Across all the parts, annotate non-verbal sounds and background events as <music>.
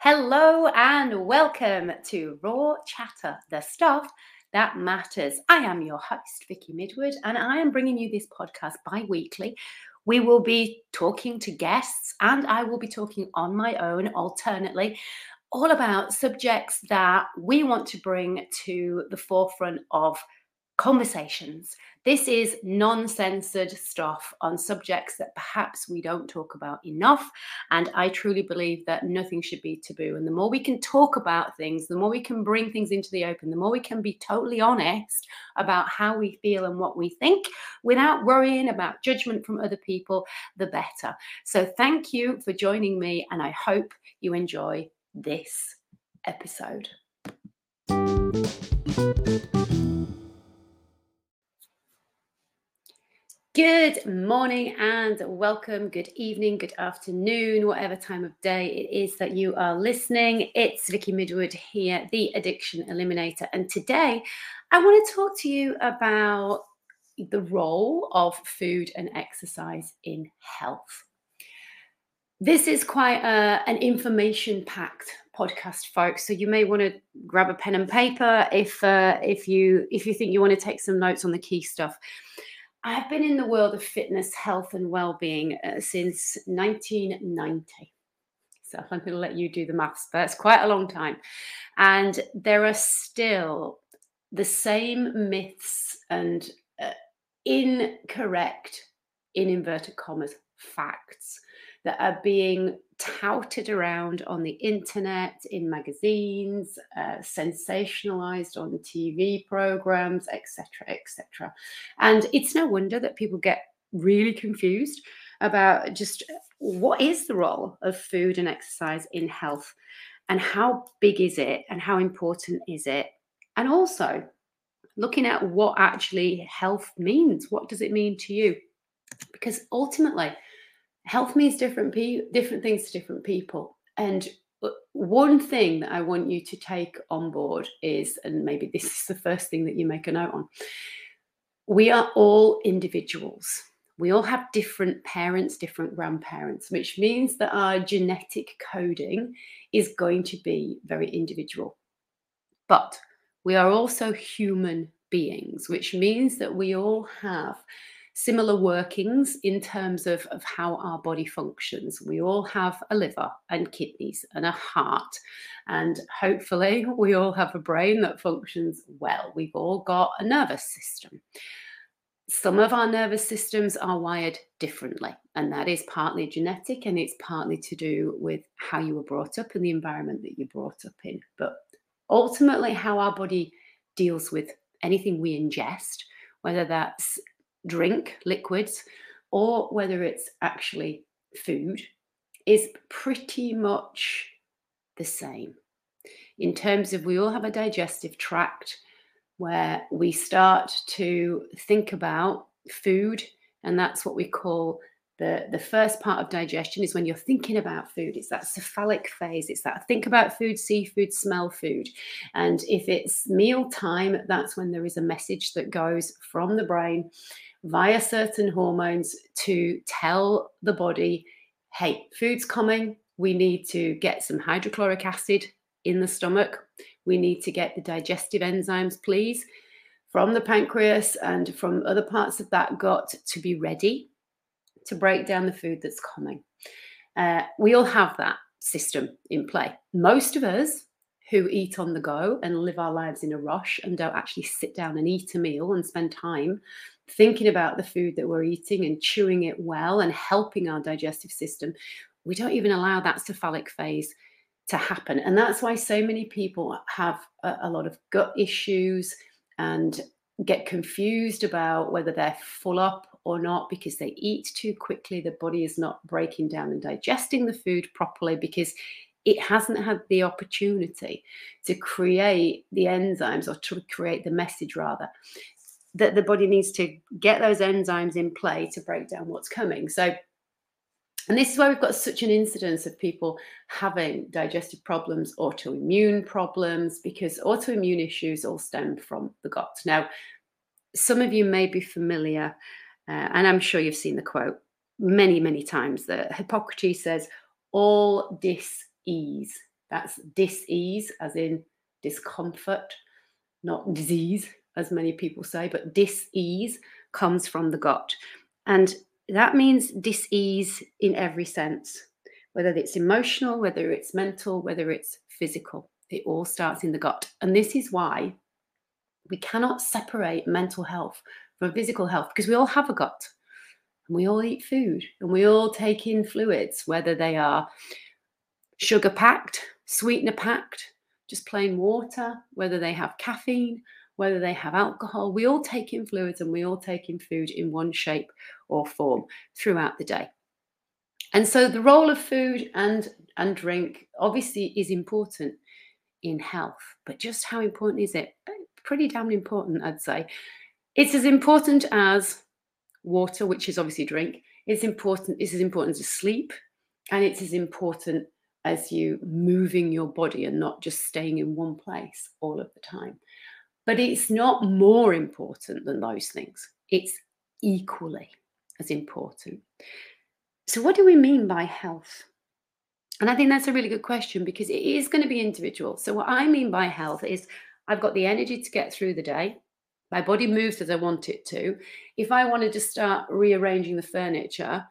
Hello and welcome to Raw Chatter, the stuff that matters. I am your host, Vicky Midwood, and I am bringing you this podcast bi weekly. We will be talking to guests, and I will be talking on my own alternately, all about subjects that we want to bring to the forefront of conversations. This is non censored stuff on subjects that perhaps we don't talk about enough. And I truly believe that nothing should be taboo. And the more we can talk about things, the more we can bring things into the open, the more we can be totally honest about how we feel and what we think without worrying about judgment from other people, the better. So thank you for joining me. And I hope you enjoy this episode. Good morning and welcome. Good evening, good afternoon, whatever time of day it is that you are listening. It's Vicky Midwood here, the Addiction Eliminator. And today I want to talk to you about the role of food and exercise in health. This is quite a, an information packed podcast folks so you may want to grab a pen and paper if uh, if you if you think you want to take some notes on the key stuff I've been in the world of fitness, health, and well-being uh, since 1990. So I'm going to let you do the maths, but it's quite a long time. And there are still the same myths and uh, incorrect, in inverted commas, facts that are being touted around on the internet, in magazines, uh, sensationalized on TV programs, etc., etc. And it's no wonder that people get really confused about just what is the role of food and exercise in health and how big is it and how important is it and also looking at what actually health means what does it mean to you because ultimately health means different pe- different things to different people. And one thing that i want you to take on board is and maybe this is the first thing that you make a note on we are all individuals. We all have different parents different grandparents which means that our genetic coding is going to be very individual. But we are also human beings which means that we all have similar workings in terms of, of how our body functions. We all have a liver and kidneys and a heart, and hopefully, <laughs> we all have a brain that functions well. We've all got a nervous system. Some of our nervous systems are wired differently, and that is partly genetic and it's partly to do with how you were brought up and the environment that you're brought up in. But ultimately, how our body deals with anything we ingest, whether that's drink, liquids, or whether it's actually food, is pretty much the same. In terms of we all have a digestive tract where we start to think about food, and that's what we call the, the first part of digestion is when you're thinking about food. It's that cephalic phase. It's that think about food, see food, smell food. And if it's meal time, that's when there is a message that goes from the brain via certain hormones to tell the body, hey, food's coming. We need to get some hydrochloric acid in the stomach. We need to get the digestive enzymes, please, from the pancreas and from other parts of that gut to be ready to break down the food that's coming. Uh, we all have that system in play. Most of us who eat on the go and live our lives in a rush and don't actually sit down and eat a meal and spend time thinking about the food that we're eating and chewing it well and helping our digestive system, we don't even allow that cephalic phase to happen. And that's why so many people have a, a lot of gut issues and get confused about whether they're full up or not because they eat too quickly. The body is not breaking down and digesting the food properly because it hasn't had the opportunity to create the enzymes or to create the message rather that the body needs to get those enzymes in play to break down what's coming. So, and this is why we've got such an incidence of people having digestive problems, autoimmune problems, because autoimmune issues all stem from the gut. Now, some of you may be familiar, uh, and I'm sure you've seen the quote many, many times that Hippocrates says, all dis ease That's dis-ease, as in discomfort, not disease, as many people say, but dis-ease comes from the gut. And that means dis-ease in every sense, whether it's emotional, whether it's mental, whether it's physical. It all starts in the gut. And this is why we cannot separate mental health from physical health because we all have a gut and we all eat food and we all take in fluids, whether they are sugar packed, sweetener packed, just plain water, whether they have caffeine, whether they have alcohol. We all take in fluids and we all take in food in one shape or form throughout the day. And so the role of food and, and drink obviously is important in health, but just how important is it? Eh, pretty damn important, I'd say. It's as important as water, which is obviously drink. It's important, it's as important as sleep, and it's as important as you moving your body and not just staying in one place all of the time. But it's not more important than those things. It's equally as important. So, what do we mean by health? And I think that's a really good question because it is going to be individual. So, what I mean by health is I've got the energy to get through the day. My body moves as I want it to. If I wanted to start rearranging the furniture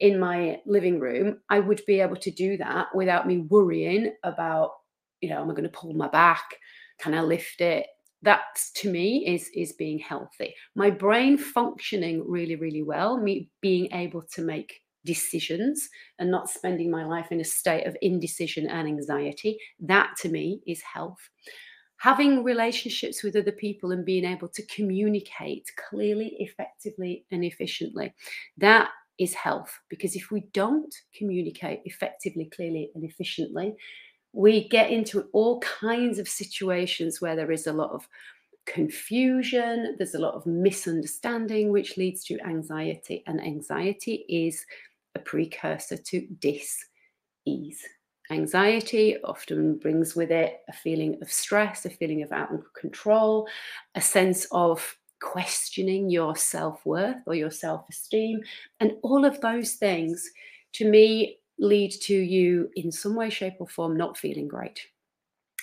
in my living room, I would be able to do that without me worrying about, you know, am I going to pull my back? Can I lift it? That to me is is being healthy. My brain functioning really, really well, me being able to make decisions and not spending my life in a state of indecision and anxiety. That to me is health having relationships with other people and being able to communicate clearly, effectively, and efficiently. That is health because if we don't communicate effectively, clearly, and efficiently, we get into all kinds of situations where there is a lot of confusion, there's a lot of misunderstanding, which leads to anxiety. And anxiety is a precursor to dis ease. Anxiety often brings with it a feeling of stress, a feeling of out of control, a sense of questioning your self worth or your self esteem. And all of those things, to me, lead to you in some way, shape, or form not feeling great.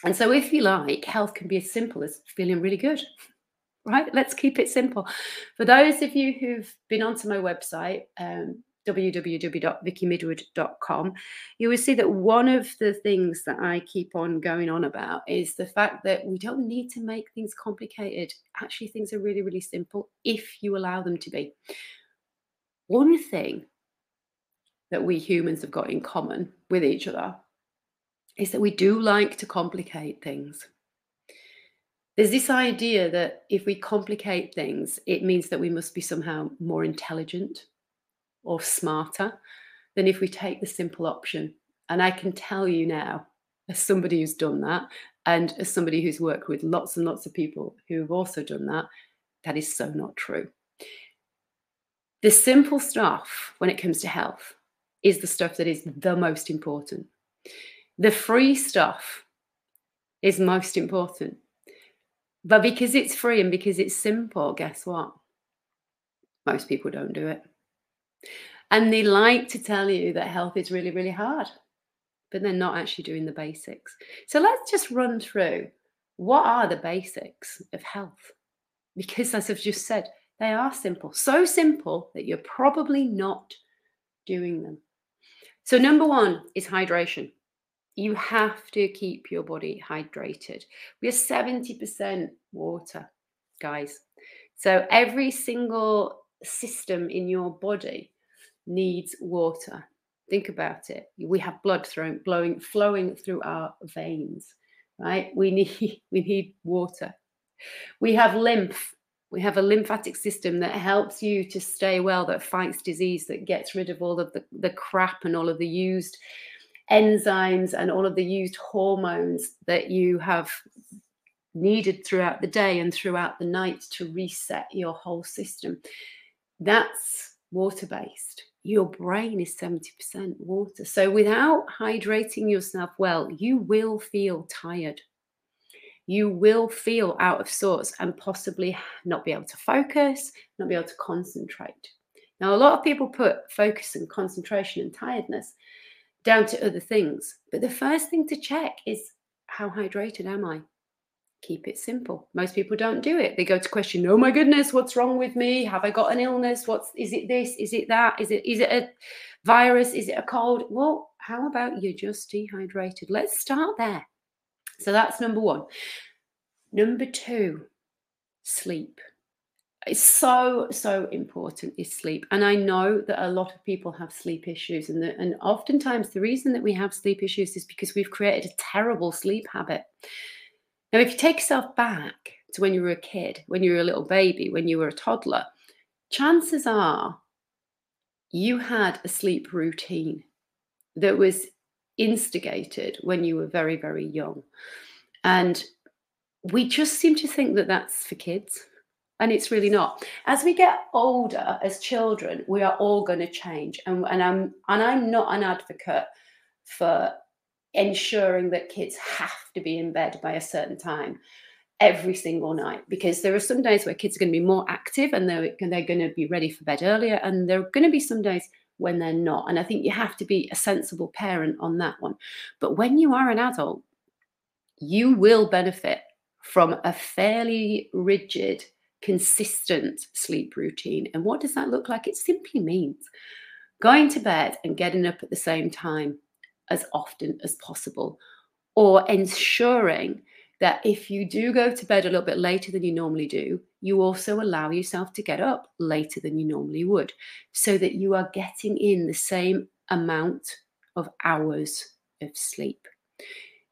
And so, if you like, health can be as simple as feeling really good, <laughs> right? Let's keep it simple. For those of you who've been onto my website, um, www.vickymidwood.com, you will see that one of the things that I keep on going on about is the fact that we don't need to make things complicated. Actually, things are really, really simple if you allow them to be. One thing that we humans have got in common with each other is that we do like to complicate things. There's this idea that if we complicate things, it means that we must be somehow more intelligent or smarter than if we take the simple option. And I can tell you now, as somebody who's done that, and as somebody who's worked with lots and lots of people who have also done that, that is so not true. The simple stuff when it comes to health is the stuff that is the most important. The free stuff is most important. But because it's free and because it's simple, guess what? Most people don't do it. And they like to tell you that health is really, really hard, but they're not actually doing the basics. So let's just run through what are the basics of health? Because, as I've just said, they are simple, so simple that you're probably not doing them. So, number one is hydration. You have to keep your body hydrated. We are 70% water, guys. So, every single system in your body needs water. Think about it. We have blood throwing, blowing, flowing through our veins, right? We <laughs> need we need water. We have lymph. We have a lymphatic system that helps you to stay well, that fights disease, that gets rid of all of the, the crap and all of the used enzymes and all of the used hormones that you have needed throughout the day and throughout the night to reset your whole system. That's water based. Your brain is 70% water. So, without hydrating yourself well, you will feel tired. You will feel out of sorts and possibly not be able to focus, not be able to concentrate. Now, a lot of people put focus and concentration and tiredness down to other things. But the first thing to check is how hydrated am I? Keep it simple. Most people don't do it. They go to question, oh my goodness, what's wrong with me? Have I got an illness? What's is it this? Is it that? Is it is it a virus? Is it a cold? Well, how about you're just dehydrated? Let's start there. So that's number one. Number two, sleep. It's so, so important is sleep. And I know that a lot of people have sleep issues. And, the, and oftentimes, the reason that we have sleep issues is because we've created a terrible sleep habit. Now, if you take yourself back to when you were a kid, when you were a little baby, when you were a toddler, chances are you had a sleep routine that was instigated when you were very, very young. And we just seem to think that that's for kids and it's really not as we get older as children we are all going to change and, and i'm and i'm not an advocate for ensuring that kids have to be in bed by a certain time every single night because there are some days where kids are going to be more active and they're, they're going to be ready for bed earlier and there are going to be some days when they're not and i think you have to be a sensible parent on that one but when you are an adult you will benefit from a fairly rigid consistent sleep routine. And what does that look like? It simply means going to bed and getting up at the same time as often as possible, or ensuring that if you do go to bed a little bit later than you normally do, you also allow yourself to get up later than you normally would, so that you are getting in the same amount of hours of sleep.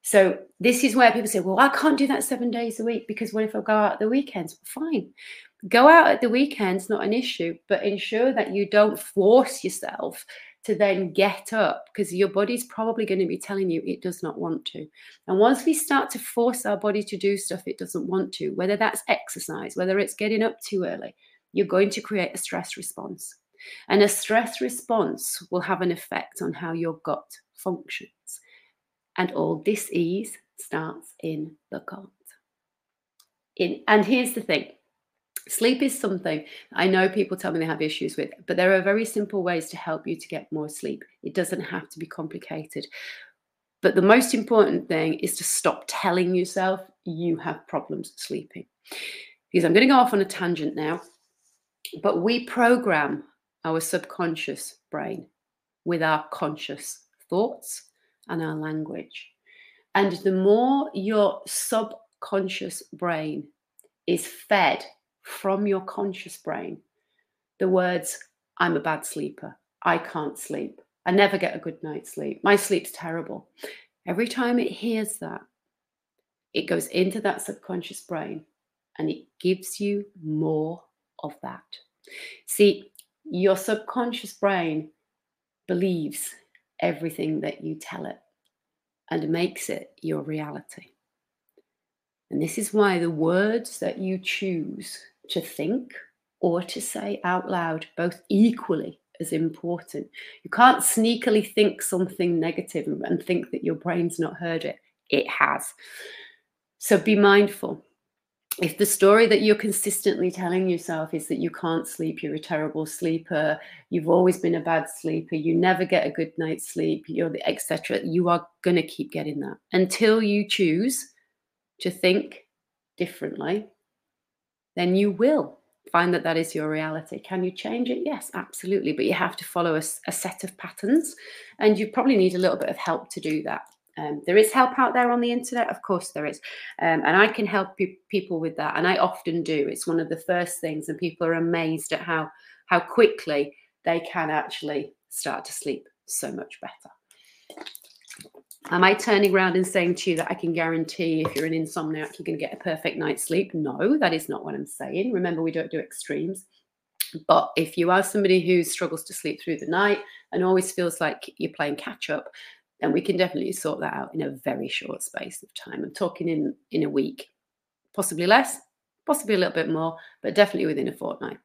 So this is where people say, well, I can't do that seven days a week because what if I go out at the weekends? Fine. Go out at the weekends, not an issue, but ensure that you don't force yourself to then get up because your body's probably going to be telling you it does not want to. And once we start to force our body to do stuff it doesn't want to, whether that's exercise, whether it's getting up too early, you're going to create a stress response. And a stress response will have an effect on how your gut functions. And all this ease starts in the gut. In, and here's the thing sleep is something I know people tell me they have issues with, but there are very simple ways to help you to get more sleep. It doesn't have to be complicated. But the most important thing is to stop telling yourself you have problems sleeping. Because I'm going to go off on a tangent now, but we program our subconscious brain with our conscious thoughts and our language. And the more your subconscious brain is fed from your conscious brain, the words, I'm a bad sleeper, I can't sleep, I never get a good night's sleep, my sleep's terrible. Every time it hears that, it goes into that subconscious brain and it gives you more of that. See, your subconscious brain believes everything that you tell it and makes it your reality. And this is why the words that you choose to think or to say out loud, both equally as important. You can't sneakily think something negative and think that your brain's not heard it. It has. So be mindful if the story that you're consistently telling yourself is that you can't sleep, you're a terrible sleeper, you've always been a bad sleeper, you never get a good night's sleep, you're the etc., you are going to keep getting that until you choose to think differently. Then you will find that that is your reality. Can you change it? Yes, absolutely. But you have to follow a, a set of patterns, and you probably need a little bit of help to do that. Um, there is help out there on the internet, of course there is, um, and I can help pe- people with that, and I often do. It's one of the first things, and people are amazed at how how quickly they can actually start to sleep so much better. Am I turning around and saying to you that I can guarantee if you're an insomniac, you're going to get a perfect night's sleep? No, that is not what I'm saying. Remember, we don't do extremes. But if you are somebody who struggles to sleep through the night and always feels like you're playing catch up, then we can definitely sort that out in a very short space of time. I'm talking in in a week, possibly less, possibly a little bit more, but definitely within a fortnight.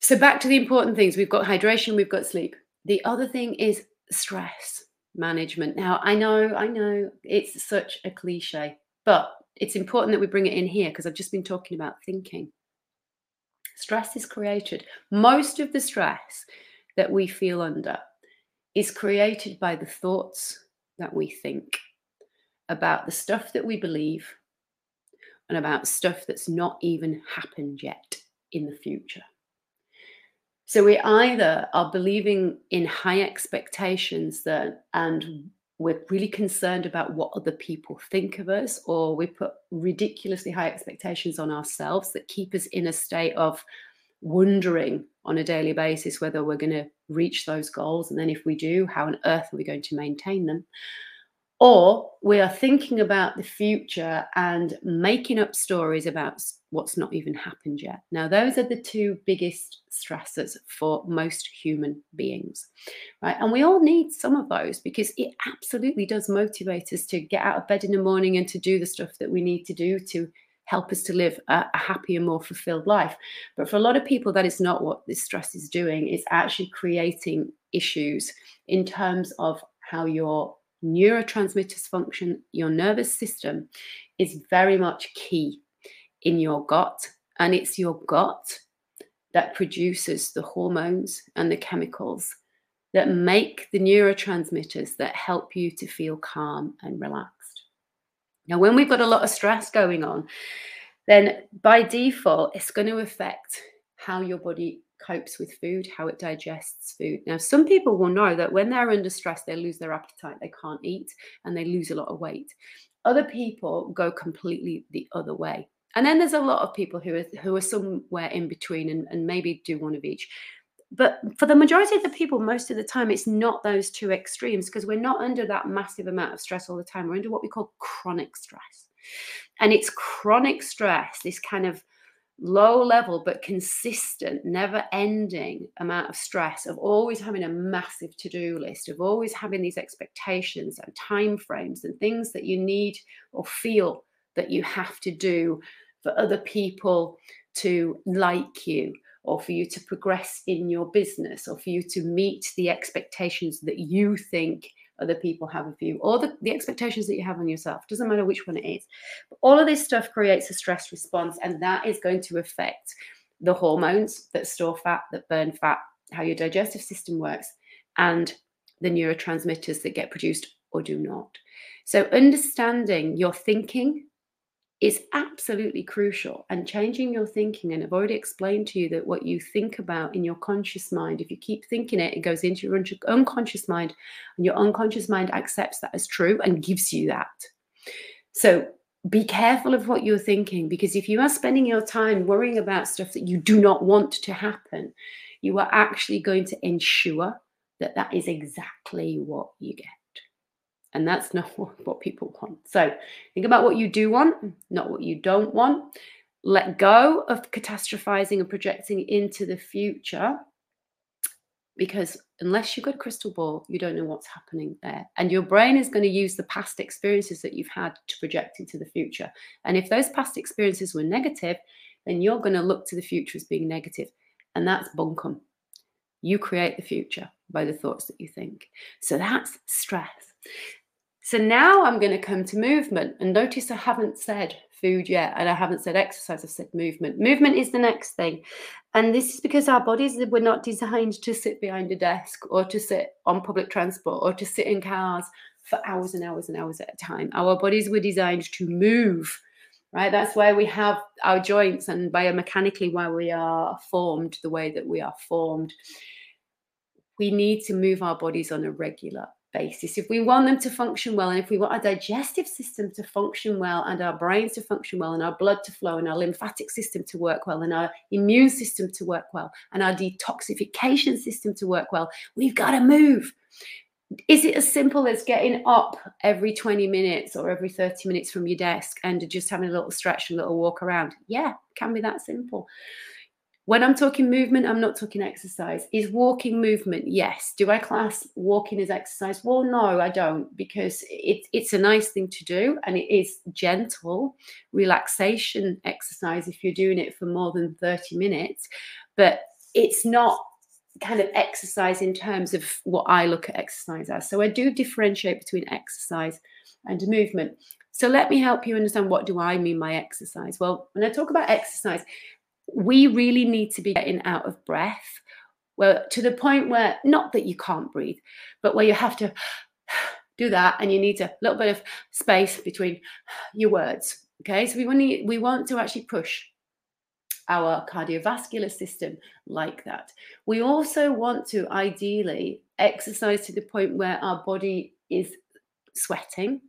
So back to the important things. We've got hydration, we've got sleep. The other thing is stress management. Now, I know, I know it's such a cliche, but it's important that we bring it in here because I've just been talking about thinking. Stress is created. Most of the stress that we feel under is created by the thoughts that we think about the stuff that we believe and about stuff that's not even happened yet in the future. So we either are believing in high expectations that and we're really concerned about what other people think of us, or we put ridiculously high expectations on ourselves that keep us in a state of wondering on a daily basis whether we're going to reach those goals. And then if we do, how on earth are we going to maintain them? Or we are thinking about the future and making up stories about what's not even happened yet. Now, those are the two biggest stressors for most human beings, right? And we all need some of those because it absolutely does motivate us to get out of bed in the morning and to do the stuff that we need to do to help us to live a, a happier, more fulfilled life. But for a lot of people, that is not what this stress is doing. It's actually creating issues in terms of how your neurotransmitters function, your nervous system is very much key in your gut. And it's your gut that produces the hormones and the chemicals that make the neurotransmitters that help you to feel calm and relaxed. Now, when we've got a lot of stress going on, then by default, it's going to affect how your body copes with food, how it digests food. Now, some people will know that when they're under stress, they lose their appetite, they can't eat, and they lose a lot of weight. Other people go completely the other way. And then there's a lot of people who are who are somewhere in between and, and maybe do one of each. But for the majority of the people, most of the time, it's not those two extremes because we're not under that massive amount of stress all the time. We're under what we call chronic stress. And it's chronic stress, this kind of low level but consistent, never ending amount of stress, of always having a massive to do list, of always having these expectations and time frames and things that you need or feel that you have to do for other people to like you or for you to progress in your business or for you to meet the expectations that you think other people have of you or the, the expectations that you have on yourself. Doesn't matter which one it is. But all of this stuff creates a stress response, and that is going to affect the hormones that store fat, that burn fat, how your digestive system works, and the neurotransmitters that get produced or do not. So, understanding your thinking is absolutely crucial. And changing your thinking, and I've already explained to you that what you think about in your conscious mind, if you keep thinking it, it goes into your unconscious mind, and your unconscious mind accepts that as true and gives you that. So be careful of what you're thinking because if you are spending your time worrying about stuff that you do not want to happen, you are actually going to ensure that that is exactly what you get. And that's not <laughs> what people want. So think about what you do want, not what you don't want. Let go of catastrophizing and projecting into the future because unless you've got a crystal ball, you don't know what's happening there. And your brain is going to use the past experiences that you've had to project into the future. And if those past experiences were negative, then you're going to look to the future as being negative. And that's bunkum. You create the future by the thoughts that you think. So that's stress. So now I'm going to come to movement. And notice I haven't said food yet, and I haven't said exercise, I've said movement. Movement is the next thing. And this is because our bodies were not designed to sit behind a desk or to sit on public transport or to sit in cars for hours and hours and hours at a time. Our bodies were designed to move, right? That's why we have our joints and biomechanically why we are formed the way that we are formed. We need to move our bodies on a regular basis. If we want them to function well, and if we want our digestive system to function well, and our brains to function well, and our blood to flow, and our lymphatic system to work well, and our immune system to work well, and our detoxification system to work well, we've got to move. Is it as simple as getting up every 20 minutes or every 30 minutes from your desk and just having a little stretch and a little walk around? Yeah, can be that simple. When I'm talking movement, I'm not talking exercise. Is walking movement? Yes. Do I class walking as exercise? Well, no, I don't, because it, it's a nice thing to do and it is gentle relaxation exercise if you're doing it for more than 30 minutes. But it's not kind of exercise in terms of what I look at exercise as. So I do differentiate between exercise and movement. So let me help you understand what do I mean by exercise? Well, when I talk about exercise, we really need to be getting out of breath well to the point where not that you can't breathe, but where you have to <sighs> do that and you need a little bit of space between <sighs> your words. Okay, so we want to, we want to actually push our cardiovascular system like that. We also want to ideally exercise to the point where our body is sweating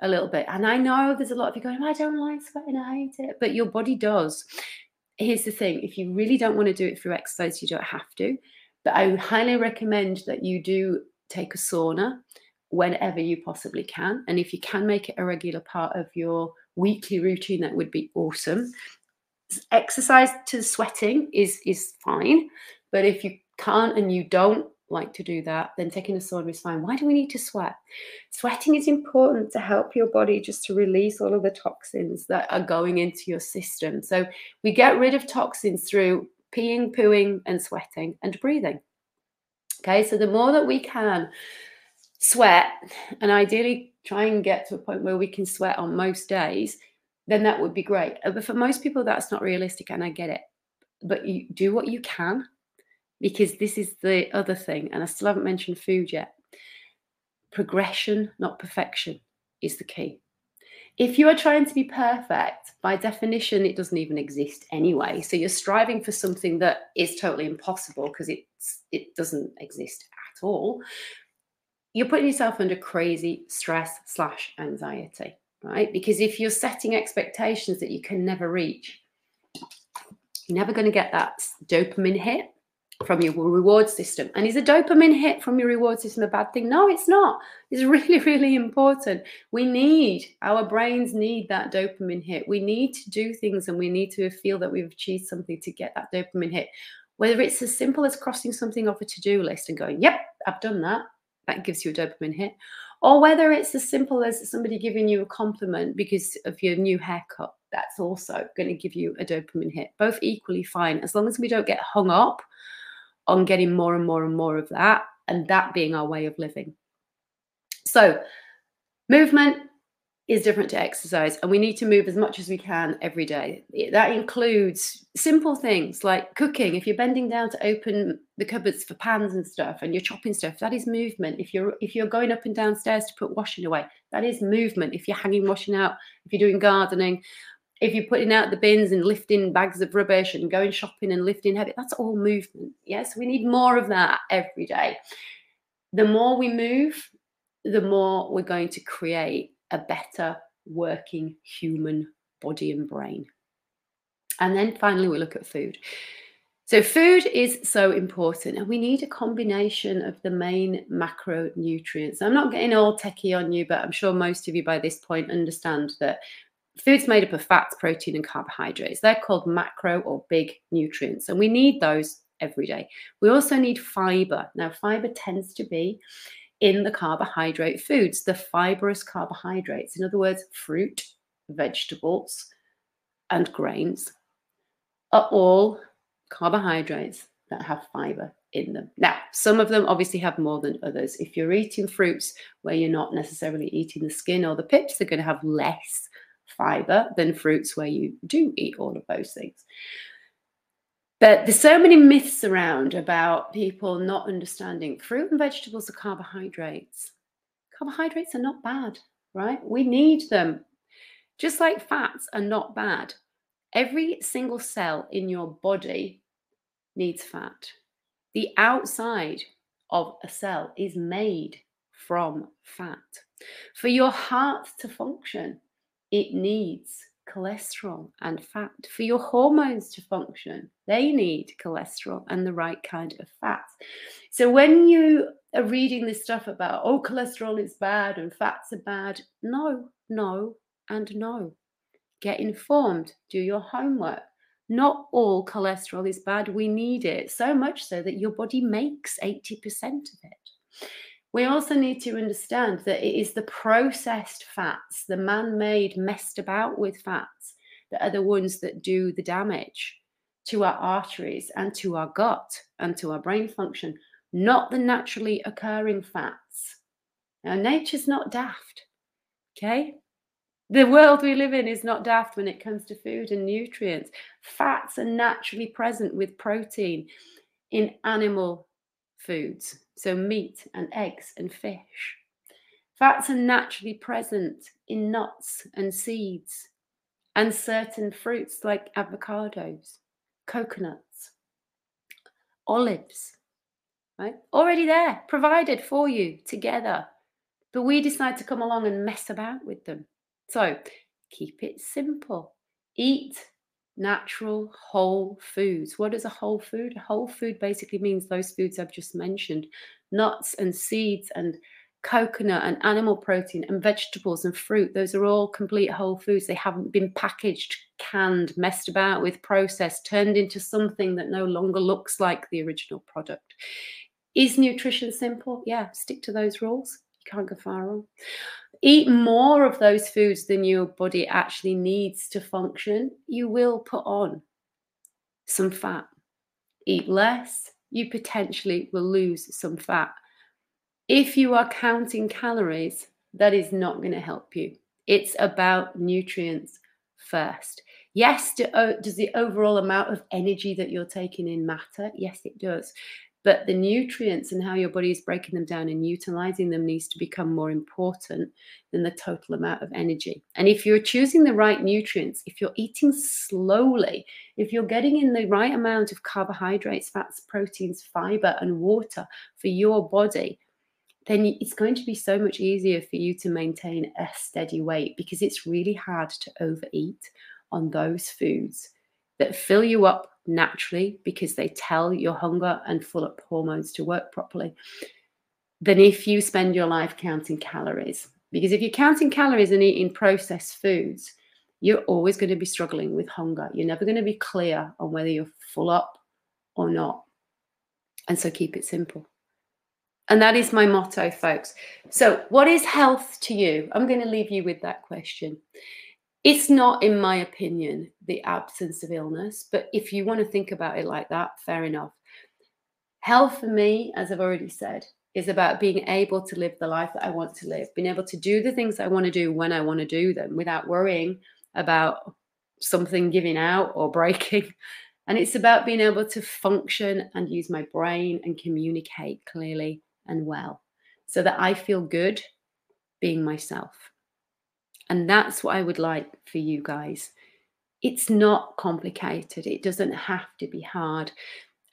a little bit. And I know there's a lot of you going, I don't like sweating, I hate it, but your body does. Here's the thing if you really don't want to do it through exercise, you don't have to. But I highly recommend that you do take a sauna whenever you possibly can. And if you can make it a regular part of your weekly routine, that would be awesome. Exercise to sweating is is fine, but if you can't and you don't like to do that, then taking a sauna is fine. Why do we need to sweat? Sweating is important to help your body just to release all of the toxins that are going into your system. So we get rid of toxins through peeing, pooing, and sweating and breathing. Okay, so the more that we can sweat and ideally try and get to a point where we can sweat on most days, then that would be great. Uh, but for most people, that's not realistic, and I get it. But you do what you can because this is the other thing, and I still haven't mentioned food yet. Progression, not perfection, is the key. If you are trying to be perfect, by definition, it doesn't even exist anyway. So you're striving for something that is totally impossible because it doesn't exist at all. You're putting yourself under crazy stress slash anxiety, right? Because if you're setting expectations that you can never reach, you're never going to get that dopamine hit from your reward system. And is a dopamine hit from your reward system a bad thing? No, it's not. It's <laughs> really, really important. We need, our brains need that dopamine hit. We need to do things and we need to feel that we've achieved something to get that dopamine hit. Whether it's as simple as crossing something off a to do list and going, yep, I've done that, that gives you a dopamine hit. Or whether it's as simple as somebody giving you a compliment because of your new haircut, that's also going to give you a dopamine hit. Both equally fine, as long as we don't get hung up on getting more and more and more of that, and that being our way of living. So, movement is different to exercise, and we need to move as much as we can every day. That includes simple things like cooking. If you're bending down to open the cupboards for pans and stuff, and you're chopping stuff, that is movement. If you're if you're going up and downstairs to put washing away, that is movement. If you're hanging washing out, if you're doing gardening, if you're putting out the bins and lifting bags of rubbish and going shopping and lifting heavy, that's all movement. Yes, we need more of that every day. The more we move, the more we're going to create a better working human body and brain. And then finally, we look at food. So, food is so important, and we need a combination of the main macronutrients. I'm not getting all techie on you, but I'm sure most of you by this point understand that food's made up of fats, protein, and carbohydrates. They're called macro or big nutrients, and we need those every day. We also need fiber. Now, fiber tends to be in the carbohydrate foods, the fibrous carbohydrates. In other words, fruit, vegetables, and grains are all carbohydrates that have fiber in them. Now, some of them obviously have more than others. If you're eating fruits where you're not necessarily eating the skin or the pips, they're going to have less fiber than fruits where you do eat all of those things. But there's so many myths around about people not understanding fruit and vegetables are carbohydrates. Carbohydrates are not bad, right? We need them. Just like fats are not bad. Every single cell in your body needs fat. The outside of a cell is made from fat. For your heart to function, it needs cholesterol and fat. For your hormones to function, they need cholesterol and the right kind of fat. So when you are reading this stuff about, oh, cholesterol is bad and fats are bad, no, no, and no. Get informed, do your homework. Not all cholesterol is bad. We need it so much so that your body makes 80% of it. We also need to understand that it is the processed fats, the man made, messed about with fats, that are the ones that do the damage to our arteries and to our gut and to our brain function, not the naturally occurring fats. Now, nature's not daft, okay? The world we live in is not daft when it comes to food and nutrients. Fats are naturally present with protein in animal foods, so meat and eggs and fish. Fats are naturally present in nuts and seeds and certain fruits like avocados, coconuts, olives, right? Already there, provided for you together. But we decide to come along and mess about with them. So keep it simple. Eat natural whole foods. What is a whole food? A whole food basically means those foods I've just mentioned nuts and seeds and coconut and animal protein and vegetables and fruit. Those are all complete whole foods. They haven't been packaged, canned, messed about with, processed, turned into something that no longer looks like the original product. Is nutrition simple? Yeah, stick to those rules. You can't go far wrong. Eat more of those foods than your body actually needs to function. You will put on some fat. Eat less, you potentially will lose some fat. If you are counting calories, that is not going to help you. It's about nutrients first. Yes, do, does the overall amount of energy that you're taking in matter? Yes, it does but the nutrients and how your body is breaking them down and utilizing them needs to become more important than the total amount of energy. And if you're choosing the right nutrients, if you're eating slowly, if you're getting in the right amount of carbohydrates, fats, proteins, fiber, and water for your body, then it's going to be so much easier for you to maintain a steady weight because it's really hard to overeat on those foods that fill you up naturally because they tell your hunger and full up hormones to work properly than if you spend your life counting calories. Because if you're counting calories and eating processed foods, you're always going to be struggling with hunger. You're never going to be clear on whether you're full up or not. And so keep it simple. And that is my motto, folks. So, what is health to you? I'm going to leave you with that question. It's not, in my opinion, the absence of illness, but if you want to think about it like that, fair enough. Health for me, as I've already said, is about being able to live the life that I want to live, being able to do the things I want to do when I want to do them without worrying about something giving out or <laughs> breaking. And it's about being able to function and use my brain and communicate clearly and well so that I feel good being myself. And that's what I would like for you guys. It's not complicated, it doesn't have to be hard.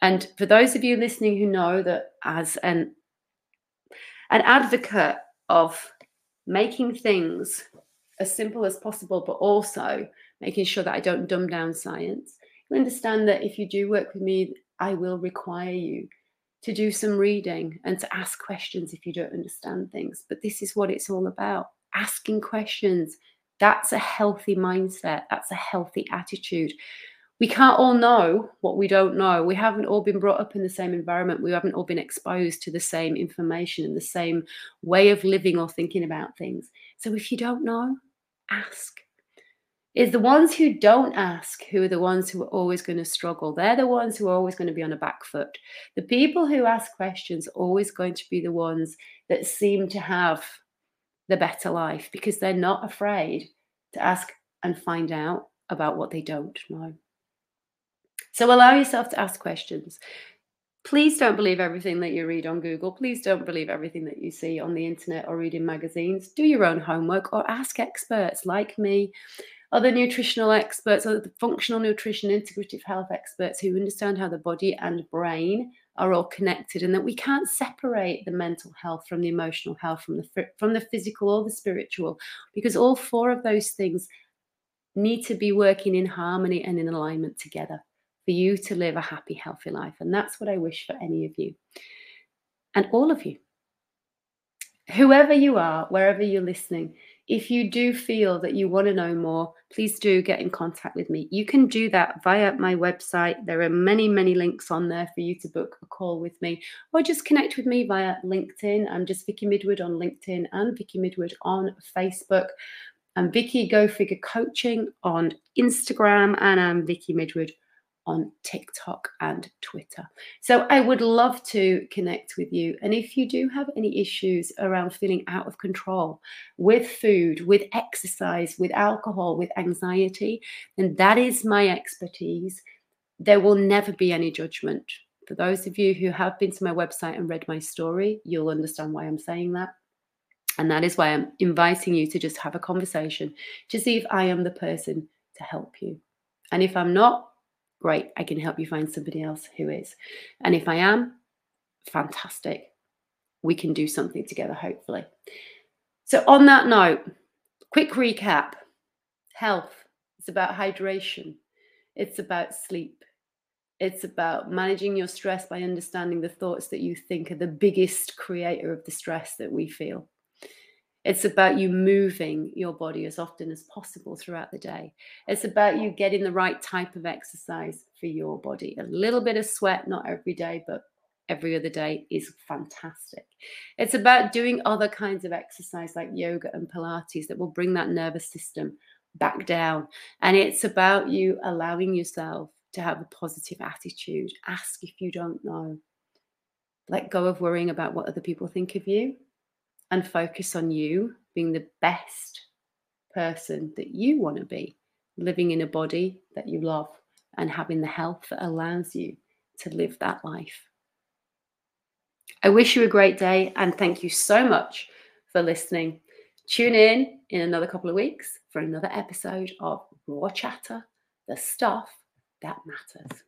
And for those of you listening who know that as an an advocate of making things as simple as possible, but also making sure that I don't dumb down science, you understand that if you do work with me, I will require you to do some reading and to ask questions if you don't understand things. But this is what it's all about asking questions. That's a healthy mindset. That's a healthy attitude. We can't all know what we don't know. We haven't all been brought up in the same environment. We haven't all been exposed to the same information and the same way of living or thinking about things. So if you don't know, ask. Is the ones who don't ask who are the ones who are always going to struggle. They're the ones who are always going to be on a back foot. The people who ask questions are always going to be the ones that seem to have the better life because they're not afraid to ask and find out about what they don't know. So allow yourself to ask questions. Please don't believe everything that you read on Google. Please don't believe everything that you see on the internet or read in magazines. Do your own homework or ask experts like me, other nutritional experts, other functional nutrition, integrative health experts who understand how the body and brain are all connected and that we can't separate the mental health from the emotional health from the from the physical or the spiritual because all four of those things need to be working in harmony and in alignment together for you to live a happy healthy life. And that's what i wish for any of you and all of you. Whoever you are wherever you're listening if you do feel that you want to know more, please do get in contact with me. You can do that via my website. There are many, many links on there for you to book a call with me or just connect with me via LinkedIn. I'm just Vicky Midwood on LinkedIn and Vicky Midwood on Facebook. I'm Vicky Go Figure Coaching on Instagram and I'm Vicky Midwood on TikTok and Twitter. So I would love to connect with you. And if you do have any issues around feeling out of control with food, with exercise, with alcohol, with anxiety, then that is my expertise. There will never be any judgment For those of you who have been to my website and read my story, you'll understand why I'm saying that. And that is why I'm inviting you to just have a conversation to see if I am the person to help you. And if I'm not, great, I can help you find somebody else who is. And if I am, fantastic. We can do something together, hopefully. So, on that note, quick recap health, it's about hydration, it's about sleep, it's about managing your stress by understanding the thoughts that you think are the biggest creator of the stress that we feel. It's about you moving your body as often as possible throughout the day. It's about you getting the right type of exercise for your body. A little bit of sweat, not every day, but every other day is fantastic. It's about doing other kinds of exercise like yoga and Pilates that will bring that nervous system back down. And it's about you allowing yourself to have a positive attitude. Ask if you don't know. Let go of worrying about what other people think of you and focus on you being the best person that you want to be, living in a body that you love and having the health that allows you to live that life. I wish you a great day and thank you so much for listening. Tune in in another couple of weeks for another episode of Raw Chatter, the stuff that matters.